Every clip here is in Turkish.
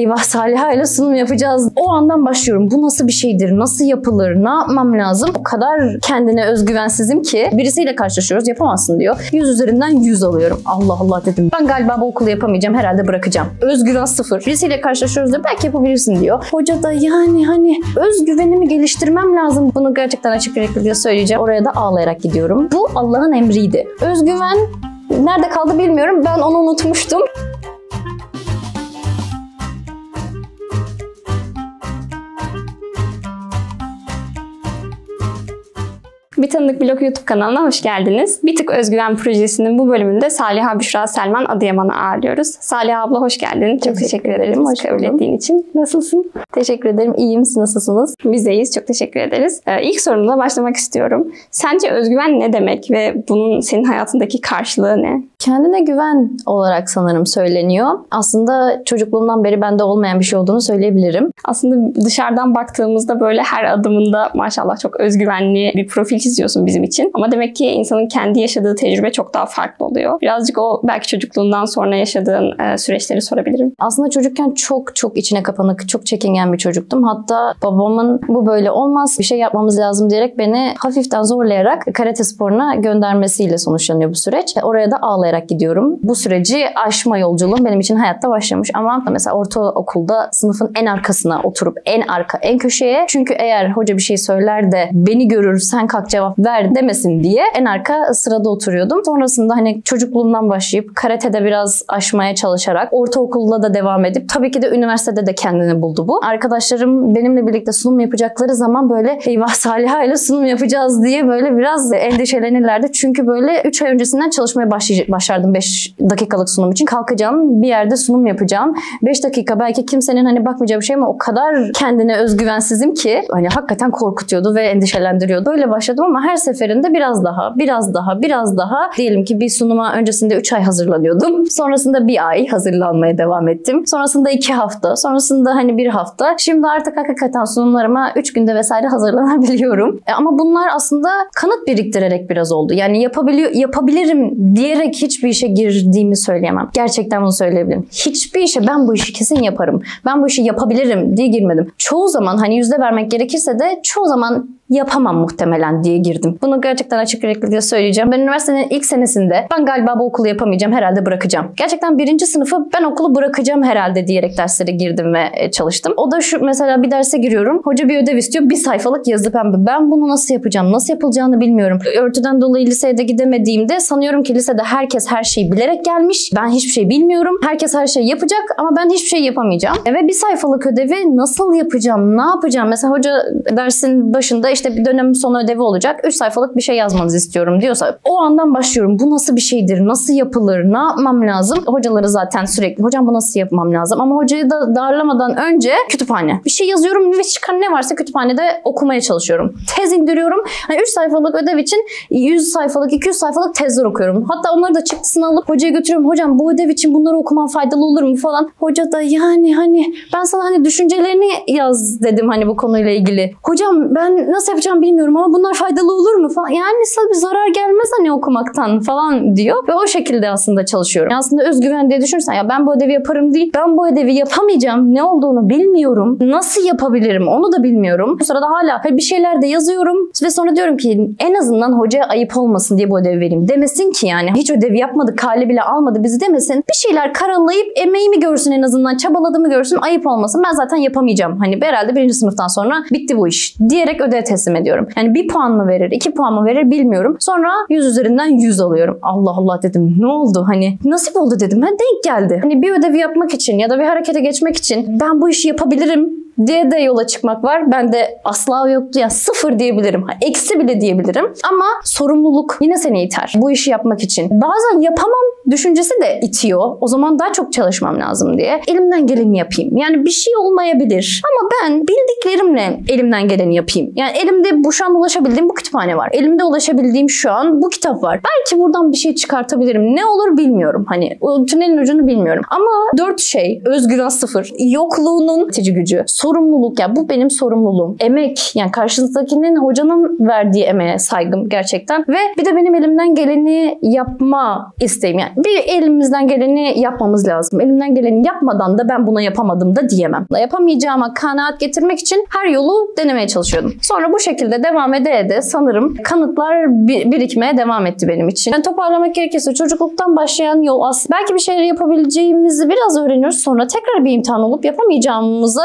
eyvah Saliha ile sunum yapacağız. O andan başlıyorum. Bu nasıl bir şeydir? Nasıl yapılır? Ne yapmam lazım? O kadar kendine özgüvensizim ki birisiyle karşılaşıyoruz yapamazsın diyor. 100 üzerinden 100 alıyorum. Allah Allah dedim. Ben galiba bu okulu yapamayacağım. Herhalde bırakacağım. Özgüven sıfır. Birisiyle karşılaşıyoruz diyor. Belki yapabilirsin diyor. Hoca da yani hani özgüvenimi geliştirmem lazım. Bunu gerçekten açık yürekli söyleyeceğim. Oraya da ağlayarak gidiyorum. Bu Allah'ın emriydi. Özgüven nerede kaldı bilmiyorum. Ben onu unutmuştum. Bir Tanıdık Blog YouTube kanalına hoş geldiniz. Bir Tık Özgüven Projesi'nin bu bölümünde Saliha Büşra Selman Adıyaman'ı ağırlıyoruz. Saliha abla hoş geldin. Çok teşekkür, Teşekkür ederim. Hoş kabul ettiğin için. Nasılsın? Teşekkür ederim. İyiyim. Siz nasılsınız? Biz de iyiyiz. Çok teşekkür ederiz. Ee, ilk sorumla başlamak istiyorum. Sence özgüven ne demek ve bunun senin hayatındaki karşılığı ne? Kendine güven olarak sanırım söyleniyor. Aslında çocukluğumdan beri bende olmayan bir şey olduğunu söyleyebilirim. Aslında dışarıdan baktığımızda böyle her adımında maşallah çok özgüvenli bir profil çiziyorsun bizim için. Ama demek ki insanın kendi yaşadığı tecrübe çok daha farklı oluyor. Birazcık o belki çocukluğundan sonra yaşadığın e, süreçleri sorabilirim. Aslında çocukken çok çok içine kapanık, çok çekingen bir çocuktum. Hatta babamın bu böyle olmaz, bir şey yapmamız lazım diyerek beni hafiften zorlayarak karate sporuna göndermesiyle sonuçlanıyor bu süreç. Oraya da ağlayarak gidiyorum. Bu süreci aşma yolculuğum benim için hayatta başlamış. Ama mesela ortaokulda sınıfın en arkasına oturup en arka, en köşeye. Çünkü eğer hoca bir şey söyler de beni görür, sen kalk cevap ver demesin diye en arka sırada oturuyordum. Sonrasında hani çocukluğumdan başlayıp karatede biraz aşmaya çalışarak ortaokulda da devam edip tabii ki de üniversitede de kendini buldu bu. Arkadaşlarım benimle birlikte sunum yapacakları zaman böyle eyvah Saliha ile sunum yapacağız diye böyle biraz endişelenirlerdi. Çünkü böyle 3 ay öncesinden çalışmaya başlardım 5 dakikalık sunum için. Kalkacağım bir yerde sunum yapacağım. 5 dakika belki kimsenin hani bakmayacağı bir şey ama o kadar kendine özgüvensizim ki hani hakikaten korkutuyordu ve endişelendiriyordu. Öyle başladım ama her seferinde biraz daha, biraz daha, biraz daha diyelim ki bir sunuma öncesinde 3 ay hazırlanıyordum. Sonrasında bir ay hazırlanmaya devam ettim. Sonrasında 2 hafta, sonrasında hani bir hafta. Şimdi artık hakikaten sunumlarıma 3 günde vesaire hazırlanabiliyorum. E ama bunlar aslında kanıt biriktirerek biraz oldu. Yani yapabiliyor, yapabilirim diyerek hiçbir işe girdiğimi söyleyemem. Gerçekten bunu söyleyebilirim. Hiçbir işe ben bu işi kesin yaparım. Ben bu işi yapabilirim diye girmedim. Çoğu zaman hani yüzde vermek gerekirse de çoğu zaman yapamam muhtemelen diye girdim. Bunu gerçekten açık yüreklilikle söyleyeceğim. Ben üniversitenin ilk senesinde ben galiba bu okulu yapamayacağım herhalde bırakacağım. Gerçekten birinci sınıfı ben okulu bırakacağım herhalde diyerek derslere girdim ve e, çalıştım. O da şu mesela bir derse giriyorum. Hoca bir ödev istiyor. Bir sayfalık yazı pembe. Ben bunu nasıl yapacağım? Nasıl yapılacağını bilmiyorum. Örtüden dolayı liseye de gidemediğimde sanıyorum ki lisede herkes her şeyi bilerek gelmiş. Ben hiçbir şey bilmiyorum. Herkes her şeyi yapacak ama ben hiçbir şey yapamayacağım. Ve bir sayfalık ödevi nasıl yapacağım? Ne yapacağım? Mesela hoca dersin başında işte bir dönem sonu ödevi olacak. 3 sayfalık bir şey yazmanızı istiyorum diyorsa o andan başlıyorum. Bu nasıl bir şeydir? Nasıl yapılır? Ne yapmam lazım? Hocaları zaten sürekli hocam bu nasıl yapmam lazım? Ama hocayı da darlamadan önce kütüphane. Bir şey yazıyorum ve çıkan ne varsa kütüphanede okumaya çalışıyorum. Tez indiriyorum. Hani 3 sayfalık ödev için 100 sayfalık, 200 sayfalık tezler okuyorum. Hatta onları da çıktısını alıp hocaya götürüyorum. Hocam bu ödev için bunları okuman faydalı olur mu falan. Hoca da yani hani ben sana hani düşüncelerini yaz dedim hani bu konuyla ilgili. Hocam ben nasıl yapacağım bilmiyorum ama bunlar faydalı olur mu falan. Yani sana bir zarar gelmez hani okumaktan falan diyor. Ve o şekilde aslında çalışıyorum. Aslında özgüven diye düşünürsen ya ben bu ödevi yaparım değil. Ben bu ödevi yapamayacağım. Ne olduğunu bilmiyorum. Nasıl yapabilirim onu da bilmiyorum. Bu sırada hala bir şeyler de yazıyorum. Ve sonra diyorum ki en azından hocaya ayıp olmasın diye bu ödevi vereyim. Demesin ki yani hiç ödevi yapmadı, kale bile almadı bizi demesin. Bir şeyler karalayıp emeğimi görsün en azından çabaladığımı görsün ayıp olmasın. Ben zaten yapamayacağım. Hani herhalde birinci sınıftan sonra bitti bu iş diyerek ödev teslim ediyorum. Yani bir puan mı verir, iki puan mı verir bilmiyorum. Sonra 100 üzerinden 100 alıyorum. Allah Allah dedim. Ne oldu? Hani nasip oldu dedim. Ha denk geldi. Hani bir ödevi yapmak için ya da bir harekete geçmek için ben bu işi yapabilirim diye de yola çıkmak var. Ben de asla yoktu. Yani sıfır diyebilirim. Ha, Eksi bile diyebilirim. Ama sorumluluk yine seni iter. Bu işi yapmak için. Bazen yapamam düşüncesi de itiyor. O zaman daha çok çalışmam lazım diye. Elimden geleni yapayım. Yani bir şey olmayabilir. Ama ben bildiklerimle elimden geleni yapayım. Yani elimde bu şu an ulaşabildiğim bu kütüphane var. Elimde ulaşabildiğim şu an bu kitap var. Belki buradan bir şey çıkartabilirim. Ne olur bilmiyorum. Hani o tünelin ucunu bilmiyorum. Ama dört şey özgüven sıfır. Yokluğunun itici gücü. sorumluluk ya bu benim sorumluluğum. Emek yani karşınızdakinin hocanın verdiği emeğe saygım gerçekten ve bir de benim elimden geleni yapma isteğim. Yani bir elimizden geleni yapmamız lazım. Elimden geleni yapmadan da ben buna yapamadım da diyemem. Yapamayacağıma kanaat getirmek için her yolu denemeye çalışıyordum. Sonra bu şekilde devam ede ede sanırım kanıtlar birikmeye devam etti benim için. Yani toparlamak gerekirse çocukluktan başlayan yol aslında belki bir şeyler yapabileceğimizi biraz öğreniyoruz. Sonra tekrar bir imtihan olup yapamayacağımıza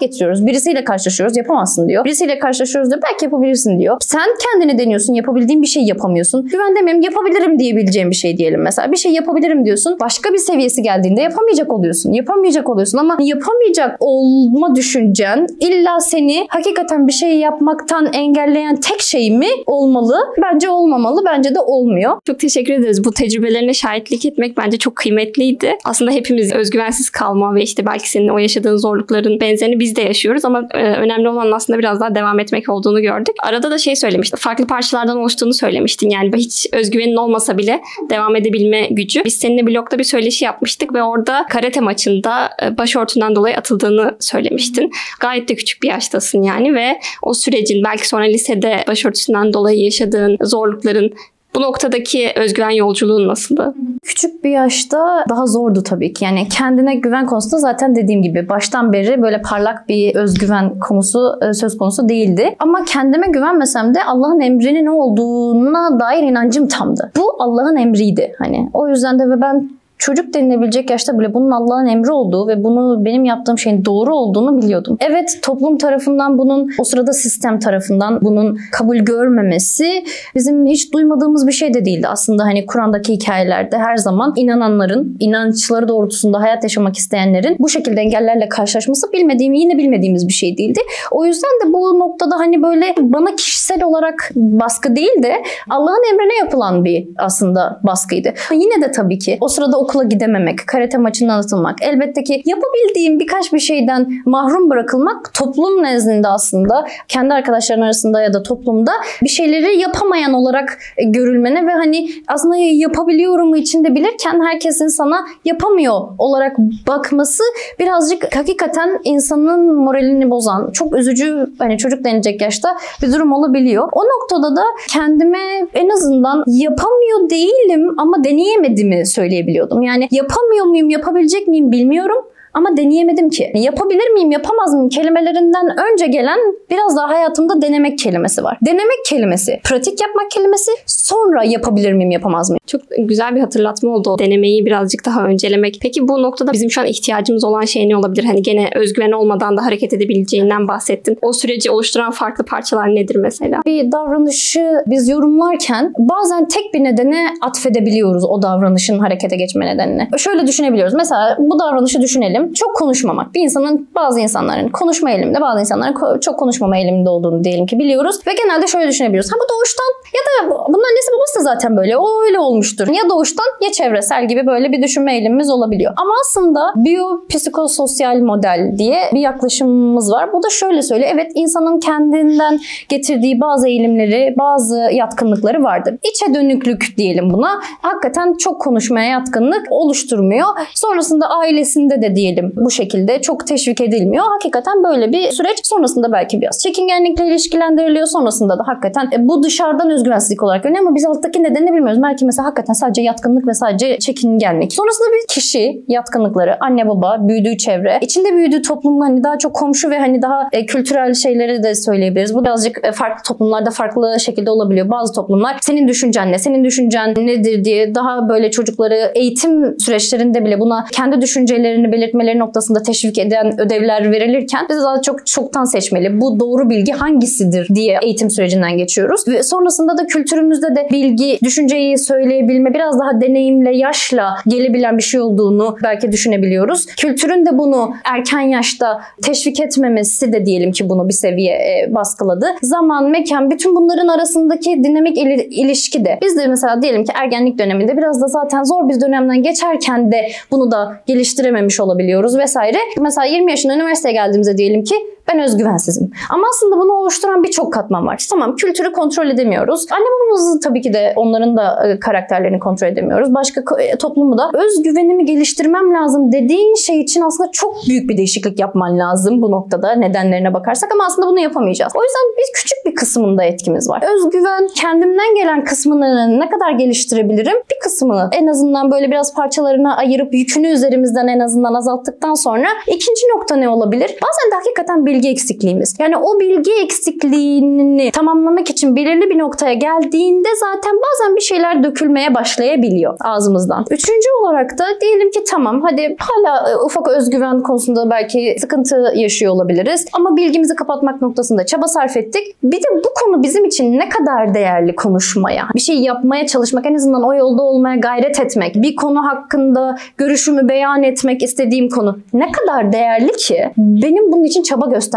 getiriyoruz. Birisiyle karşılaşıyoruz yapamazsın diyor. Birisiyle karşılaşıyoruz diyor belki yapabilirsin diyor. Sen kendini deniyorsun yapabildiğin bir şey yapamıyorsun. Güven demeyeyim yapabilirim diyebileceğim bir şey diyelim mesela. Bir şey yapabilirim diyorsun. Başka bir seviyesi geldiğinde yapamayacak oluyorsun. Yapamayacak oluyorsun ama yapamayacak olma düşüncen illa seni hakikaten bir şey yapmaktan engelleyen tek şey mi olmalı? Bence olmamalı. Bence de olmuyor. Çok teşekkür ederiz. Bu tecrübelerine şahitlik etmek bence çok kıymetliydi. Aslında hepimiz özgüvensiz kalma ve işte belki senin o yaşadığın zorlukların benzerini biz de yaşıyoruz ama e, önemli olan aslında biraz daha devam etmek olduğunu gördük. Arada da şey söylemiştin. Farklı parçalardan oluştuğunu söylemiştin. Yani hiç özgüvenin olmasa bile devam edebilme gücü. Biz seninle blogda bir söyleşi yapmıştık ve orada karate maçında e, başörtünden dolayı atıldığını söylemiştin. Gayet de küçük bir yaştasın yani ve o sürecin belki sonra lisede başörtüsünden dolayı yaşadığın zorlukların bu noktadaki özgüven yolculuğun nasıldı? Küçük bir yaşta daha zordu tabii ki. Yani kendine güven konusunda zaten dediğim gibi baştan beri böyle parlak bir özgüven konusu e, söz konusu değildi. Ama kendime güvenmesem de Allah'ın emrinin ne olduğuna dair inancım tamdı. Bu Allah'ın emriydi. Hani o yüzden de ve ben çocuk denilebilecek yaşta bile bunun Allah'ın emri olduğu ve bunu benim yaptığım şeyin doğru olduğunu biliyordum. Evet toplum tarafından bunun o sırada sistem tarafından bunun kabul görmemesi bizim hiç duymadığımız bir şey de değildi. Aslında hani Kur'an'daki hikayelerde her zaman inananların, inançları doğrultusunda hayat yaşamak isteyenlerin bu şekilde engellerle karşılaşması bilmediğim, yine bilmediğimiz bir şey değildi. O yüzden de bu noktada hani böyle bana kişisel olarak baskı değil de Allah'ın emrine yapılan bir aslında baskıydı. Yine de tabii ki o sırada o okula gidememek, karate maçından atılmak, elbette ki yapabildiğim birkaç bir şeyden mahrum bırakılmak toplum nezdinde aslında kendi arkadaşların arasında ya da toplumda bir şeyleri yapamayan olarak e, görülmene ve hani aslında yapabiliyorum içinde bilirken herkesin sana yapamıyor olarak bakması birazcık hakikaten insanın moralini bozan, çok üzücü hani çocuk denecek yaşta bir durum olabiliyor. O noktada da kendime en azından yapamıyor değilim ama deneyemediğimi söyleyebiliyordum. Yani yapamıyor muyum, yapabilecek miyim bilmiyorum. Ama deneyemedim ki. Yapabilir miyim, yapamaz mıyım kelimelerinden önce gelen biraz daha hayatımda denemek kelimesi var. Denemek kelimesi, pratik yapmak kelimesi, sonra yapabilir miyim, yapamaz mıyım? Çok güzel bir hatırlatma oldu denemeyi birazcık daha öncelemek. Peki bu noktada bizim şu an ihtiyacımız olan şey ne olabilir? Hani gene özgüven olmadan da hareket edebileceğinden bahsettin. O süreci oluşturan farklı parçalar nedir mesela? Bir davranışı biz yorumlarken bazen tek bir nedene atfedebiliyoruz o davranışın harekete geçme nedenini. Şöyle düşünebiliyoruz. Mesela bu davranışı düşünelim çok konuşmamak. Bir insanın bazı insanların konuşma eğiliminde bazı insanların çok konuşmama eğiliminde olduğunu diyelim ki biliyoruz. Ve genelde şöyle düşünebiliyoruz. Ha bu doğuştan ya da bunun annesi babası da zaten böyle. O öyle olmuştur. Ya doğuştan ya çevresel gibi böyle bir düşünme eğilimimiz olabiliyor. Ama aslında biyopsikososyal model diye bir yaklaşımımız var. Bu da şöyle söylüyor. Evet insanın kendinden getirdiği bazı eğilimleri, bazı yatkınlıkları vardır. İçe dönüklük diyelim buna. Hakikaten çok konuşmaya yatkınlık oluşturmuyor. Sonrasında ailesinde de diyelim diyelim bu şekilde çok teşvik edilmiyor. Hakikaten böyle bir süreç sonrasında belki biraz çekingenlikle ilişkilendiriliyor. Sonrasında da hakikaten e, bu dışarıdan özgüvensizlik olarak görünüyor ama biz alttaki nedenini bilmiyoruz. Belki mesela hakikaten sadece yatkınlık ve sadece çekingenlik. Sonrasında bir kişi yatkınlıkları, anne baba, büyüdüğü çevre, içinde büyüdüğü toplum hani daha çok komşu ve hani daha e, kültürel şeyleri de söyleyebiliriz. Bu birazcık e, farklı toplumlarda farklı şekilde olabiliyor. Bazı toplumlar senin düşüncen ne, senin düşüncen nedir diye daha böyle çocukları eğitim süreçlerinde bile buna kendi düşüncelerini belirtmeleri noktasında teşvik eden ödevler verilirken biz daha çok çoktan seçmeli. Bu doğru bilgi hangisidir diye eğitim sürecinden geçiyoruz. Ve sonrasında da kültürümüzde de bilgi, düşünceyi söyleyebilme biraz daha deneyimle, yaşla gelebilen bir şey olduğunu belki düşünebiliyoruz. Kültürün de bunu erken yaşta teşvik etmemesi de diyelim ki bunu bir seviye e, baskıladı. Zaman, mekan, bütün bunların arasındaki dinamik ilişki de biz de mesela diyelim ki ergenlik döneminde biraz da zaten zor bir dönemden geçerken de bunu da geliştirememiş olabiliyoruz vesaire. Mesela 20 yaşında üniversiteye geldiğimizde diyelim ki Ben özgüvensizim. Ama aslında bunu oluşturan birçok katman var. Tamam kültürü kontrol edemiyoruz. Anne babamızı tabii ki de onların da e, karakterlerini kontrol edemiyoruz. Başka e, toplumu da özgüvenimi geliştirmem lazım dediğin şey için aslında çok büyük bir değişiklik yapman lazım bu noktada nedenlerine bakarsak ama aslında bunu yapamayacağız. O yüzden biz küçük bir kısmında etkimiz var. Özgüven kendimden gelen kısmını ne kadar geliştirebilirim? Bir kısmını en azından böyle biraz parçalarına ayırıp yükünü üzerimizden en azından azalttıktan sonra ikinci nokta ne olabilir? Bazen de hakikaten bilgi eksikliğimiz. Yani o bilgi eksikliğini tamamlamak için belirli bir noktaya geldiğinde zaten bazen bir şeyler dökülmeye başlayabiliyor ağzımızdan. Üçüncü olarak da diyelim ki tamam hadi hala e, ufak özgüven konusunda belki sıkıntı yaşıyor olabiliriz ama bilgimizi kapatmak noktasında çaba sarf ettik. Bir de bu konu bizim için ne kadar değerli konuşmaya, bir şey yapmaya çalışmak, en azından o yolda olmaya gayret etmek, bir konu hakkında görüşümü beyan etmek istediğim konu ne kadar değerli ki benim bunun için çaba göstermem.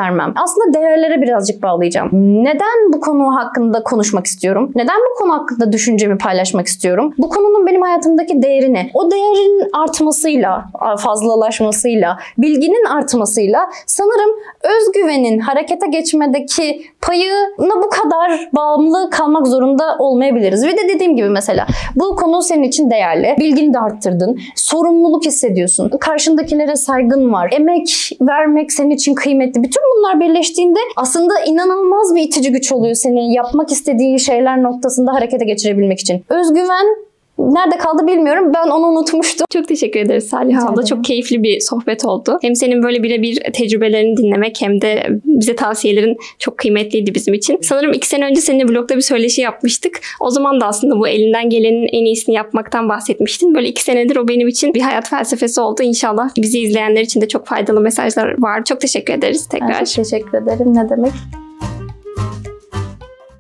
Aslında değerlere birazcık bağlayacağım. Neden bu konu hakkında konuşmak istiyorum? Neden bu konu hakkında düşüncemi paylaşmak istiyorum? Bu konunun benim hayatımdaki değerini, o değerin artmasıyla, fazlalaşmasıyla, bilginin artmasıyla sanırım özgüvenin harekete geçmedeki payına bu kadar bağımlı kalmak zorunda olmayabiliriz. Ve de dediğim gibi mesela bu konu senin için değerli. Bilgini de arttırdın. Sorumluluk hissediyorsun. Karşındakilere saygın var. Emek vermek senin için kıymetli. Bütün bunlar birleştiğinde aslında inanılmaz bir itici güç oluyor senin yapmak istediğin şeyler noktasında harekete geçirebilmek için. Özgüven Nerede kaldı bilmiyorum. Ben onu unutmuştum. Çok teşekkür ederiz Salih abla. Çok keyifli bir sohbet oldu. Hem senin böyle birebir tecrübelerini dinlemek hem de bize tavsiyelerin çok kıymetliydi bizim için. Sanırım iki sene önce seninle blogda bir söyleşi yapmıştık. O zaman da aslında bu elinden gelenin en iyisini yapmaktan bahsetmiştin. Böyle iki senedir o benim için bir hayat felsefesi oldu. İnşallah bizi izleyenler için de çok faydalı mesajlar var. Çok teşekkür ederiz tekrar. Ben çok teşekkür ederim. Ne demek?